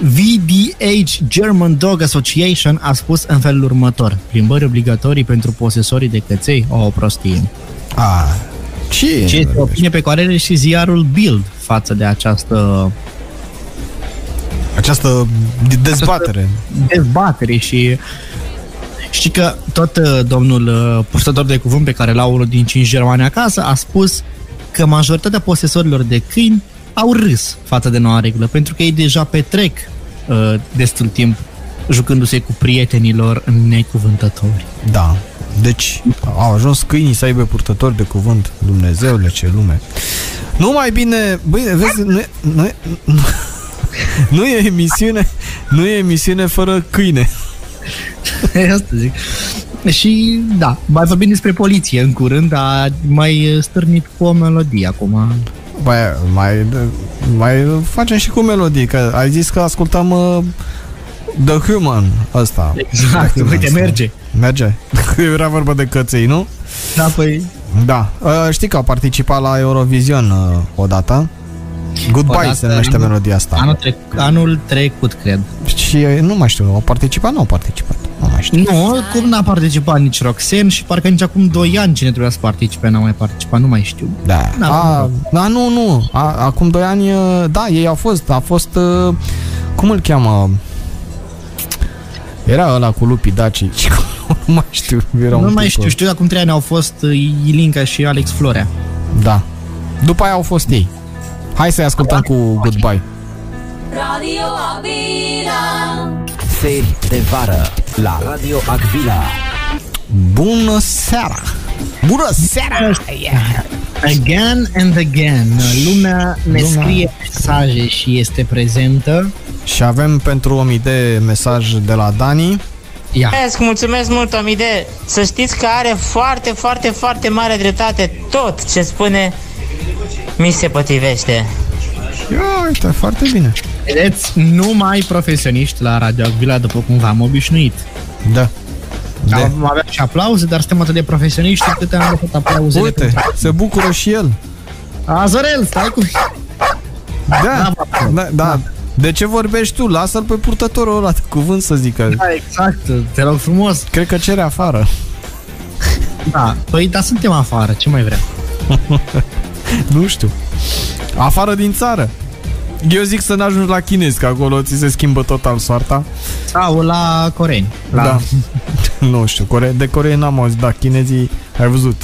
VDH German Dog Association a spus în felul următor. Plimbări obligatorii pentru posesorii de căței? O, o prostie. ah. Ce? Ce este opinie pe care are și ziarul Bild față de această Această dezbatere. dezbatere și știi că tot uh, domnul uh, purtător de cuvânt pe care l-au unul din cinci germani acasă a spus că majoritatea posesorilor de câini au râs față de noua regulă, pentru că ei deja petrec uh, destul timp jucându-se cu prietenilor necuvântători. Da. Deci au ajuns câinii să aibă purtători de cuvânt. Dumnezeule, ce lume. Nu mai bine... Băi, vezi, nu e, nu, e, nu, nu e emisiune nu e emisiune fără câine. Asta zic. Și da, mai vorbim despre poliție în curând, dar mai stârnit cu o melodie acum. Băi, mai, mai facem și cu melodii, că ai zis că ascultam uh, The Human ăsta. Exact, The Human uite, ăsta. merge. Merge. Era vorba de căței, nu? Da, păi... Da. Uh, știi că au participat la Eurovision uh, odată. Goodbye Odată, se numește anul- melodia asta. Anul, trec, anul trecut, cred. Și uh, nu mai știu, au participat? Nu au participat. Nu mai știu. Nu, cum n-a participat nici Roxen și parcă nici acum 2 ani cine trebuia să participe n-a mai participat, nu mai știu. Da. Da, A, da, nu, nu. A, acum 2 ani, uh, da, ei au fost, a fost, uh, cum îl cheamă? Era ăla cu lupii Daci. nu mai știu. Era nu un mai tip, știu, uh, știu că acum 3 ani au fost uh, Ilinca și Alex Florea. Da. După aia au fost ei. Hai să-i ascultăm cu Goodbye. Radio Avila. Seri de vară la Radio Agvila. Bună seara! Bună seara! Again and again, lumea ne Lumea- scrie mesaje și este prezentă. Și avem pentru o mii de mesaj de la Dani. Ia, Mulțumesc, mulțumesc mult, Omide. Să știți că are foarte, foarte, foarte mare dreptate. Tot ce spune mi se potrivește. Ia, uite, foarte bine. vedeți, numai profesioniști la Radio Agvila, după cum v-am obișnuit. Da. Da. De. Am avea și aplauze, dar suntem atât de profesioniști încât am lăsat aplauzele. Uite, pentru- se bucură și el. Azorel, stai cu... Da, da, da. De ce vorbești tu? Lasă-l pe purtătorul ăla de cuvânt să zică. Da, exact, te rog frumos. Cred că cere afară. Da, păi, dar suntem afară, ce mai vrea? Nu știu. Afară din țară. Eu zic să n-ajungi la chinez, că acolo ți se schimbă total soarta. Sau la coreeni. La... Da. nu știu, core- de Coreea n-am auzit, dar chinezii ai văzut.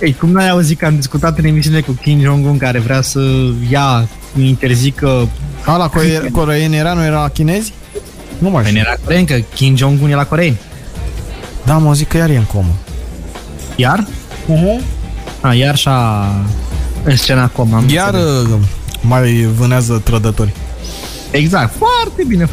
Ei, cum n-ai auzit că am discutat în emisiune cu Kim Jong-un care vrea să ia, interzică... A, la core- coreeni era, nu era la chinezi? Nu mai Păi știu. era coreen, că Kim Jong-un e la coreeni. Da, mă zic că iar e în comă. Iar? Uh-huh. A, iar și-a scena acum. Am Iar înțeles. uh, mai vânează trădători. Exact, foarte bine.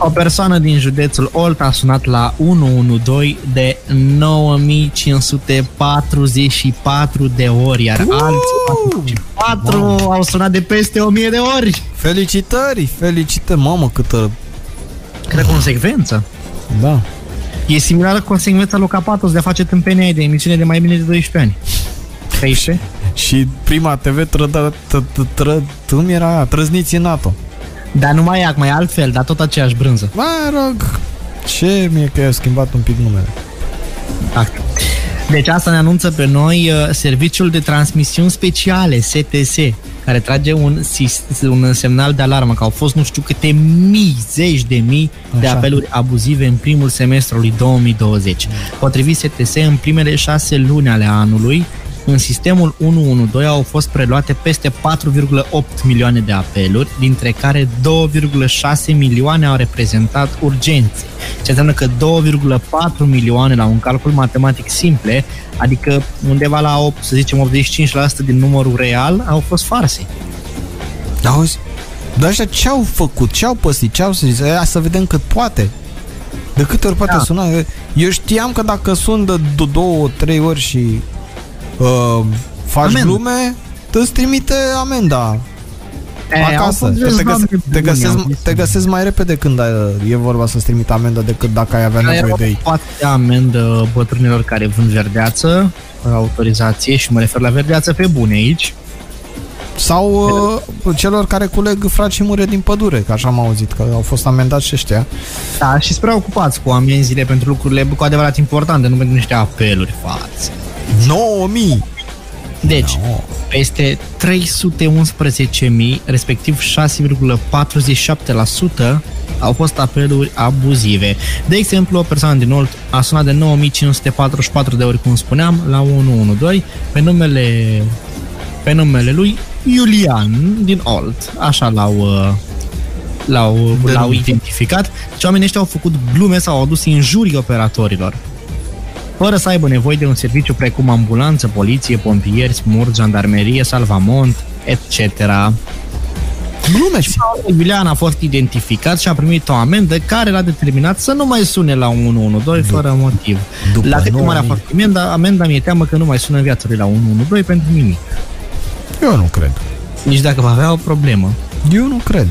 O persoană din județul Olt a sunat la 112 de 9544 de ori, iar alții 44 au sunat de peste 1000 de ori. Felicitări, felicitări, mamă, câtă... Cred consecvență. Da. E similară consecvența lui Capatos de a face tâmpenia de emisiune de mai bine de 12 ani. 13? Și prima TV trădă, tră, tră, tră, cum era aia? Trăzniții NATO. Dar nu mai e acum, e altfel, dar tot aceeași brânză. Mă rog, ce mie că i-au schimbat un pic numele. Exact. Deci asta ne anunță pe noi uh, Serviciul de Transmisiuni Speciale, STS, care trage un, sis- un semnal de alarmă că au fost nu știu câte mii, zeci de mii de Așa. apeluri abuzive în primul semestru lui 2020. Potrivit STS, în primele șase luni ale anului, în sistemul 112 au fost preluate peste 4,8 milioane de apeluri, dintre care 2,6 milioane au reprezentat urgențe. Ce înseamnă că 2,4 milioane la un calcul matematic simple, adică undeva la 8, să zicem 85% din numărul real, au fost farse. Auzi? Dar ăștia ce au făcut? Ce au păsit? Ce au să zis? Aia să vedem cât poate. De câte ori poate Da. suna? Eu știam că dacă sun de d- două, trei ori și uh, faci Amendă. glume, îți trimite amenda E, au acasă. fost Că te, câțiva găse, oameni te, buni, găsesc, am zis. te găsesc mai repede când uh, e vorba să-ți trimite amenda decât dacă ai avea nevoie Era de ei. poate de amendă bătrânilor care vând verdeață, fără autorizație și mă refer la verdeață pe bune aici. Sau uh, celor care culeg fraci și mure din pădure, că așa am auzit, că au fost amendați și ăștia. Da, și sunt prea ocupați cu amenziile pentru lucrurile cu adevărat importante, nu pentru niște apeluri față. 9000! Deci, No. peste 311.000, respectiv 6,47% au fost apeluri abuzive. De exemplu, o persoană din Olt a sunat de 9544 de ori, cum spuneam, la 112 pe numele, pe numele lui Iulian din Olt. Așa l-au, uh, l-au, De l-au nume. identificat. Și oamenii ăștia au făcut glume sau au adus injurii operatorilor fără să aibă nevoie de un serviciu precum ambulanță, poliție, pompieri, smurt, jandarmerie, salvamont, etc. Glumeți! Iulian a fost identificat și a primit o amendă care l-a determinat să nu mai sune la 112 fără motiv. după la cât de 9000. mare a fost amenda, amenda mi-e teamă că nu mai sună în viața lui la 112 pentru nimic. Eu nu cred. Nici dacă va avea o problemă. Eu nu cred.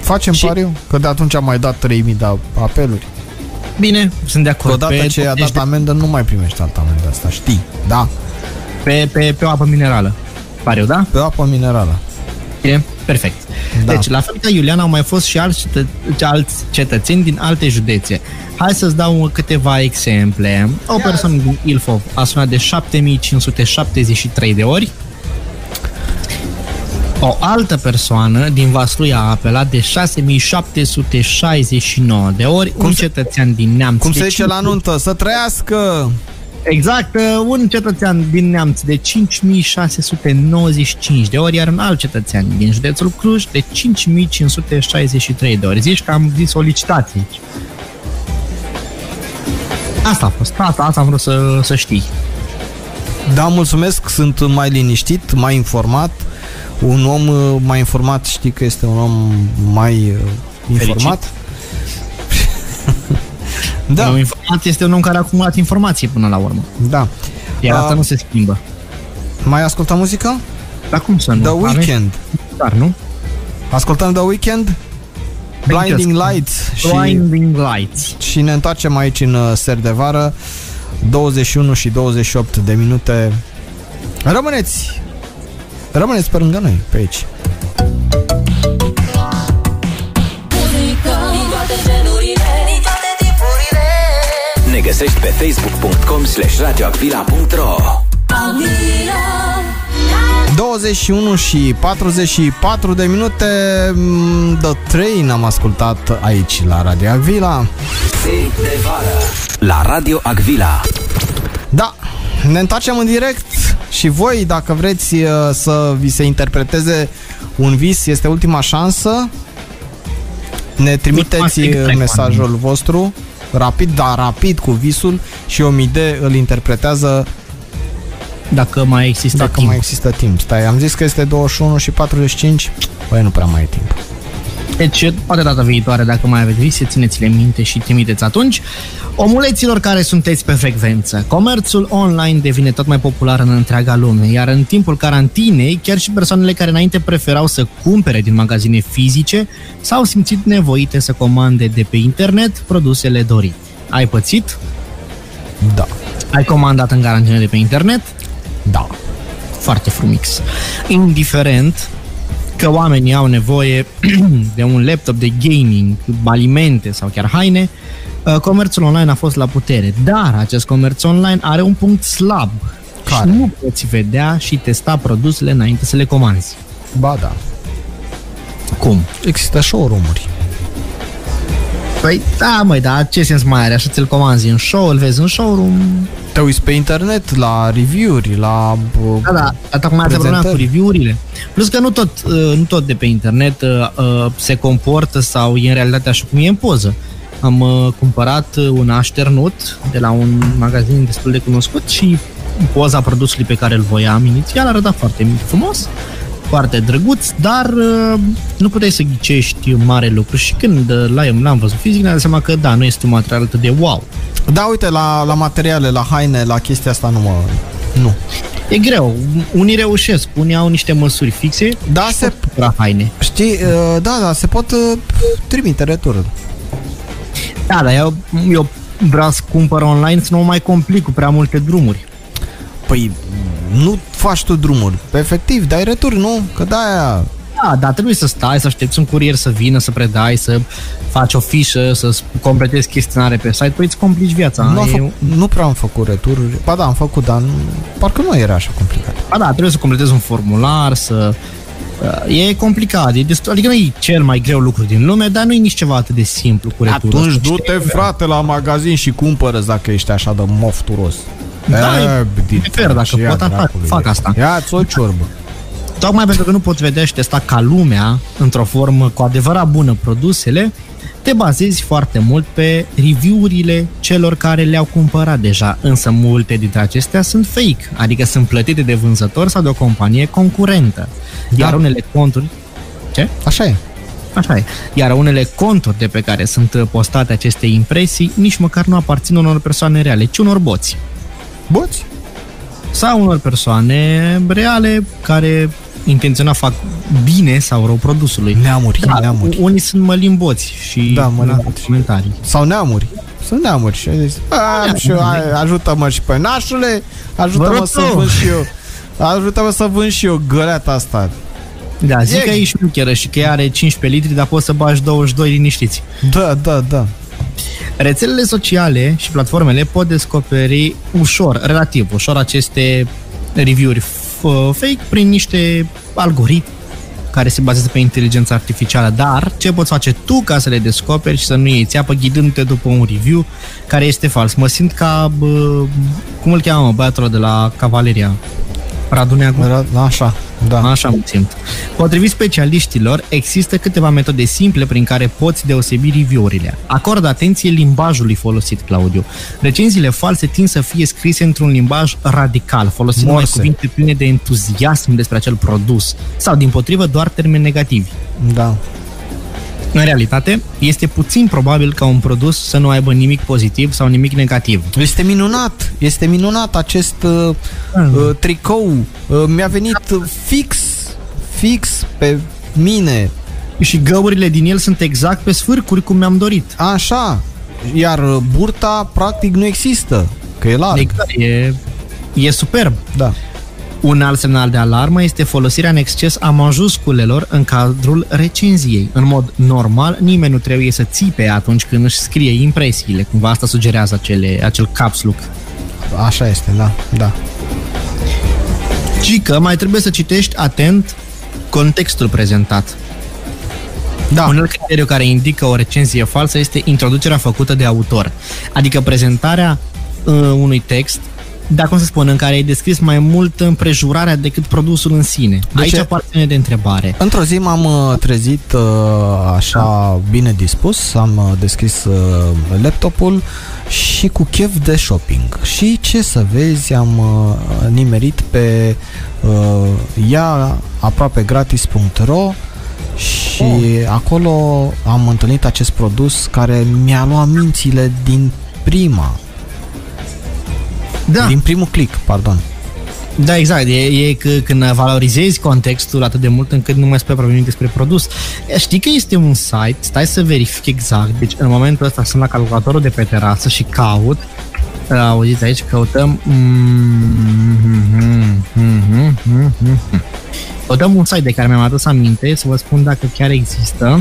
Facem Și- pariu că de atunci am mai dat 3000 de apeluri. Bine, sunt de Că acord. odată ce i-a deci dat amendă, nu mai primești altă amendă asta, știi? Da, pe, pe, pe o apă minerală. Pariu, da? pe apă minerală. Bine, perfect. Da. Deci, la fel ca Iulian, au mai fost și alți, cetă- alți cetățeni din alte județe. Hai să-ți dau câteva exemple. O persoană din Ilfov a sunat de 7573 de ori. O altă persoană din Vaslui a apelat de 6769 de ori. un cetățean din Neamț Cum de se zice la 5 nuntă, să trăiască! Exact, uh, un cetățean din Neamț de 5695 de ori, iar un alt cetățean din județul Cluj de 5563 de ori. Zici că am zis o licitație aici. Asta a fost, asta, asta am vrut să, să știi. Da, mulțumesc, sunt mai liniștit, mai informat. Un om uh, mai informat știi că este un om mai uh, informat. Da. da, Un informat este un om care a acumulat informații până la urmă. da. Iar asta Ah. nu se schimbă. Mai ascultăm muzică? Dar cum să nu? The Avem Weekend. Dar nu? Ascultăm The Weekend? Blinding Lights și, Blinding Lights. și ne întoarcem aici în uh, ser de vară 21 și 28 de minute Rămâneți Rămâneți pe lângă noi, pe aici. Muzică. Din toate genurile. Din toate tipurile. Ne găsești pe facebook.com slash radioacvila.ro Avila 21 și 44 de minute mm, The Train am ascultat aici la Radio Avila Zi de vară. La Radio Agvila Da, ne întoarcem în direct și voi, dacă vreți uh, să vi se interpreteze un vis, este ultima șansă. Ne trimiteți Ultima uh, secret, mesajul vostru rapid, dar rapid cu visul și Omide îl interpretează Dacă mai există dacă timp. mai există timp. Stai, am zis că este 21 și 45, păi nu prea mai e timp. Deci, poate data viitoare, dacă mai aveți vise, țineți-le minte și trimiteți atunci. Omuleților care sunteți pe frecvență, comerțul online devine tot mai popular în întreaga lume, iar în timpul carantinei, chiar și persoanele care înainte preferau să cumpere din magazine fizice s-au simțit nevoite să comande de pe internet produsele dorite. Ai pățit? Da, Ai comandat în carantină de pe internet? da. foarte frumix. Indiferent că oamenii au nevoie de un laptop de gaming, alimente sau chiar haine, uh, comerțul online a fost la putere. Dar acest comerț online are un punct slab. Care? Și nu poți vedea și testa produsele înainte să le comanzi. Ba da. Cum? Există showroom-uri. Păi da, măi, dar ce sens mai are? Așa ți-l comanzi în show, îl vezi în showroom, Te uiți pe internet la review-uri, la... uh, Da, da, dar tocmai asta e problema cu Prezentări. review-urile. Plus că nu tot, uh, nu tot de pe internet uh, uh, se comportă sau e în realitate așa cum e în poză. Am uh, cumpărat uh, un așternut de la un magazin destul de cunoscut și poza produsului pe care îl voiam inițial arăta foarte frumos, foarte drăguț, dar uh, nu puteai să ghicești mare lucru și când uh, l-am, l-am văzut fizic, ne-am dat seama că da, nu este un material atât de wow. Da, uite, la, la materiale, la haine, la chestia asta nu mă... Nu. E greu. Unii reușesc, unii au niște măsuri fixe Da, și se- pot cumpăra haine. Știi, uh, da, da, se pot uh, trimite retur. Da, dar eu, eu vreau să cumpăr online să nu mă mai complic cu prea multe drumuri. Păi, nu faci tu drumuri. Efectiv, dai retur, nu? Că da Da, dar trebuie să stai, să aștepți un curier să vină, să predai, să faci o fișă, să completezi chestionare pe site, păi îți complici viața. nu, am E- făcut, nu prea am făcut retururi. Ba da, am făcut, dar nu, parcă nu era așa complicat. Ba da, trebuie să completezi un formular, să... uh, E complicat, e destul, adică nu e cel mai greu lucru din lume, dar nu e nici ceva atât de simplu cu returul. Atunci ăsta. du-te, frate, la magazin și cumpără dacă ești așa de mofturos. Da, e- din e fair, dacă ce ia pot, fac- dracului. fac asta. Ia-ți o ciorbă. Tocmai pentru că nu poți vedea și testa ca lumea, într-o formă cu adevărat bună produsele, te bazezi foarte mult pe review-urile celor care le-au cumpărat deja, însă multe dintre acestea sunt fake, adică sunt plătite de vânzător sau de o companie concurentă. Iar Da. unele conturi... Ce? Așa e. Așa e. Iar unele conturi de pe care sunt postate aceste impresii nici măcar nu aparțin unor persoane reale, ci unor boți. Boți? sau unor persoane reale care intenționat fac bine sau rău produsului. Neamuri, Da, neamuri. unii sunt mălimboți și Da, mălimboți. la comentarii. Sau neamuri. Sunt neamuri și ai zis, "A, și eu, hai, ajută-mă și pe nașule, Vă ajută-mă rog să eu." vând și eu. Ajută-mă să vând și eu găleata asta. Da, zic E- că e șmecheră și că ea are 15 litri, dar poți să bagi 22 liniștiți. Da, da, da. Rețelele sociale și platformele pot descoperi ușor, relativ ușor, aceste review-uri f- fake prin niște algoritmi care se bazează pe inteligența artificială, dar ce poți face tu ca să le descoperi și să nu iei țeapă ghidându-te după un review care este fals? Mă simt ca, bă, cum îl cheamă, mă, băiatul ăla de la Cavaleria? Raduneagu? Era, așa, da. Așa mă simt. Potrivit specialiștilor, există câteva metode simple prin care poți deosebi review-urile. Acordă atenție limbajului folosit, Claudiu. Recenziile false tind să fie scrise într-un limbaj radical, folosind mai Morse. cuvinte pline de entuziasm despre acel produs, sau, din potrivă, doar termeni negativi. Da. În realitate, este puțin probabil ca un produs să nu aibă nimic pozitiv sau nimic negativ. Este minunat, este minunat acest uh, uh, tricou. Uh, mi-a venit fix, fix pe mine. Și găurile din el sunt exact pe sfârcuri cum mi-am dorit. Așa. Iar uh, burta practic nu există, că e larg. Exact, e, e superb. Da. Un alt semnal de alarmă este folosirea în exces a majusculelor în cadrul recenziei. În mod normal, nimeni nu trebuie să țipe atunci când își scrie impresiile. Cumva asta sugerează acele, acel caps look. Așa este, da, da. Ci că mai trebuie să citești atent contextul prezentat. Da. Un alt criteriu care indică o recenzie falsă este introducerea făcută de autor. Adică prezentarea uh, unui text dar cum să spun, în care ai descris mai mult împrejurarea decât produsul în sine. De Aici ce? apar semne de întrebare. Într-o zi m-am uh, trezit uh, așa bine dispus, am uh, deschis uh, laptopul și cu chef de shopping. Și ce să vezi, am uh, nimerit pe uh, ia aproape gratis.ro și acolo am întâlnit acest produs care mi-a luat mințile din prima, Da. din primul click, pardon. Da, exact. E, e că când valorizezi contextul atât de mult încât nu mai spui aproape nimic despre produs. E, Știi că este un site, stai să verific exact. Deci în momentul ăsta sunt la calculatorul de pe terasă și caut. Auziți aici, căutăm... Căutăm un site de care mi-am adus aminte, să vă spun dacă chiar există.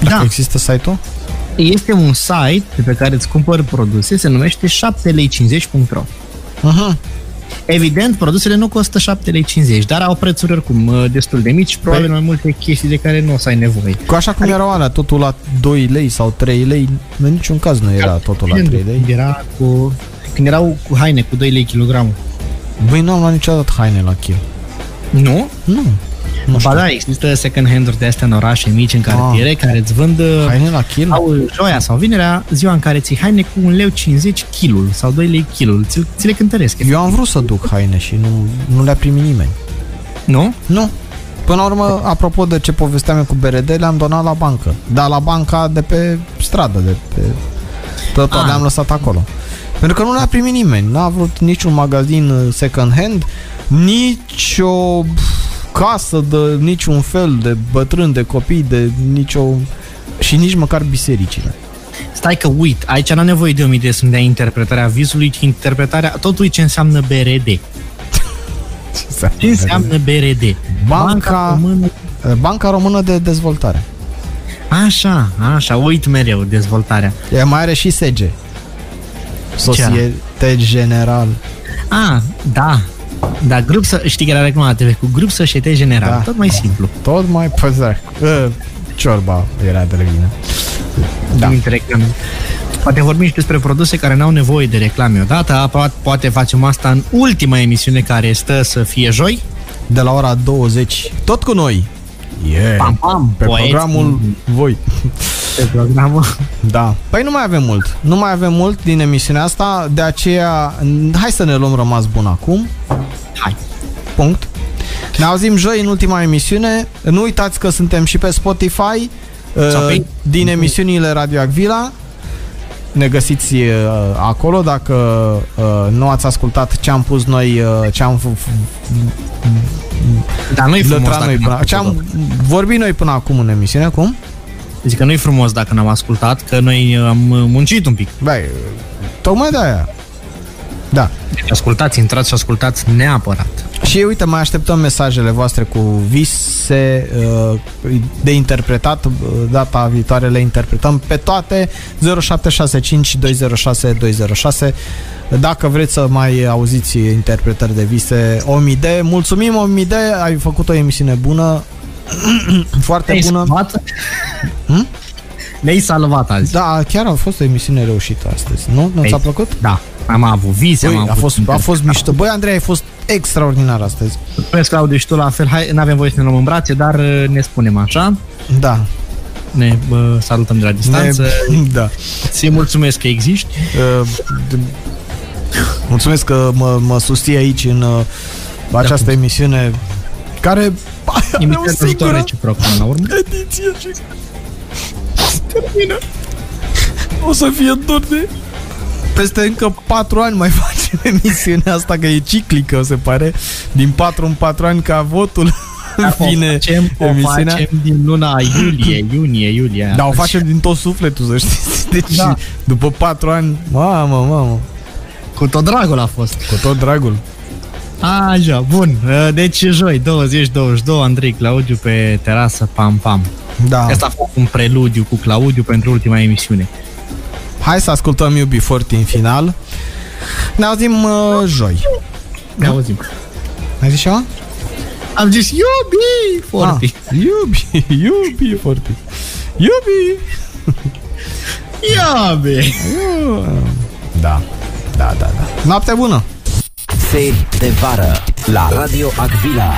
Dacă Da. există site-ul? Este un site de pe care îți cumpări produse, se numește 7lei50.ro. Aha. Evident, produsele nu costă 7,50 lei, dar au prețuri oricum uh, destul de mici, probabil mai multe chestii de care nu o să ai nevoie. Cu așa cum erau alea, totul la 2 lei sau 3 lei, în niciun caz nu era totul la 3 Când lei. Era cu, când erau cu haine cu 2 lei kilogramul. Băi, nu am luat niciodată haine la kil. Nu? Nu. Nu știu. Ba da, există second hand-uri de astea în orașe mici, în cartiere, care îți vând uh, Haine la kil? au joia sau vinerea, ziua în care ții haine cu 1 leu 50 kilul sau 2 lei kilul. Ți, ți le cântăresc. Eu am vrut să duc haine și nu, nu le-a primit nimeni. Nu? Nu. Până la urmă, apropo de ce povesteam eu cu BRD, le-am donat la bancă. Dar la banca de pe stradă, de pe... Tot Ah. le-am lăsat acolo. Pentru că nu le-a primit nimeni. N-a vrut niciun magazin uh, second hand, nici o casă de niciun fel de bătrân, de copii, de nicio... Și nici măcar bisericile. Stai că uit, aici n-am nevoie de o mie de sunt de interpretarea vizului, ci interpretarea tot ce înseamnă BRD. Ce înseamnă BRD? Banca- Română. Banca Română de Dezvoltare. Așa, așa, uit mereu dezvoltarea. E mai are și SEGE. Societe General. Ah, da. Da, grup să, știi că era reclama la TV, cu grup Societe General, Da. tot mai simplu. Tot mai păzar. Uh, ciorba era de vină. Da. Da. reclame. Poate vorbim și despre produse care n-au nevoie de reclame odată, po- poate facem asta în ultima emisiune care stă să fie joi. De la ora 20. Tot cu noi. Yeah. Pam, pam, Pe poeți. programul voi. Pe programul. Da. Păi nu mai avem mult. Nu mai avem mult din emisiunea asta, de aceea hai să ne luăm rămas bun acum. Hai. Punct. Ne auzim joi în ultima emisiune. Nu uitați că suntem și pe Spotify Sau uh, pe- din emisiunile Radio Agvila. Ne găsiți uh, acolo dacă uh, nu ați ascultat ce am pus noi, uh, ce am f- f- Dar nu-i frumos lătrat dacă noi n-am până, ce am ascultat. vorbit noi până acum în emisiune, cum? Zic că nu-i frumos dacă n-am ascultat, că noi uh, am muncit un pic. Băi, tocmai de aia. Da. Deci ascultați, intrați și ascultați neapărat. Și uite, mai așteptăm mesajele voastre cu vise uh, de interpretat. Uh, Data viitoare le interpretăm pe toate 0765 206 206. Dacă vreți să mai auziți interpretări de vise, Omide, mulțumim Omide, ai făcut o emisiune bună, foarte Ne-ai bună. salvat? Hmm? Ne-ai salvat azi. Da, chiar a fost o emisiune reușită astăzi, nu? Nu ți-a Ei, plăcut? Da, am avut vise, am Ui, avut... a fost, a fost mișto. Băi, Andrei, ai fost extraordinar astăzi. Mulțumesc, Claudiu, și tu la fel. Hai, n-avem voie să ne luăm în brațe, dar uh, ne spunem așa. Da. Ne bă, salutăm de la distanță. Ne, da. Ți mulțumesc că existi. Uh, d- Mulțumesc că mă, mă susții aici în uh, această cum- emisiune care avea o Emisiunea ajutor singură reciproc până la urmă. ediție și se termină. O să fie dor de peste încă 4 ani mai facem emisiunea asta, că e ciclică, se pare. Din 4 în 4 ani ca votul vine o facem, o emisiunea. facem din luna iulie, iunie, iulie. Da, o facem din tot sufletul, să știți. Deci, Da. după 4 ani, mamă, mamă, Cu tot dragul a fost. cu tot dragul. Așa, bun. Uh, Deci joi, 20-22, Andrei Claudiu pe terasă, pam, pam. Da. Asta a fost un preludiu cu Claudiu pentru ultima emisiune. Hai să ascultăm UB40 în final. Ne auzim uh, joi. Ne auzim. Ai zis ceva? Am zis, iubi, foarte. Ah, iubi, iubi, foarte. Iubi! Iubi. Da, da, da, da. Noapte bună! Seri de vară la Radio Agvila.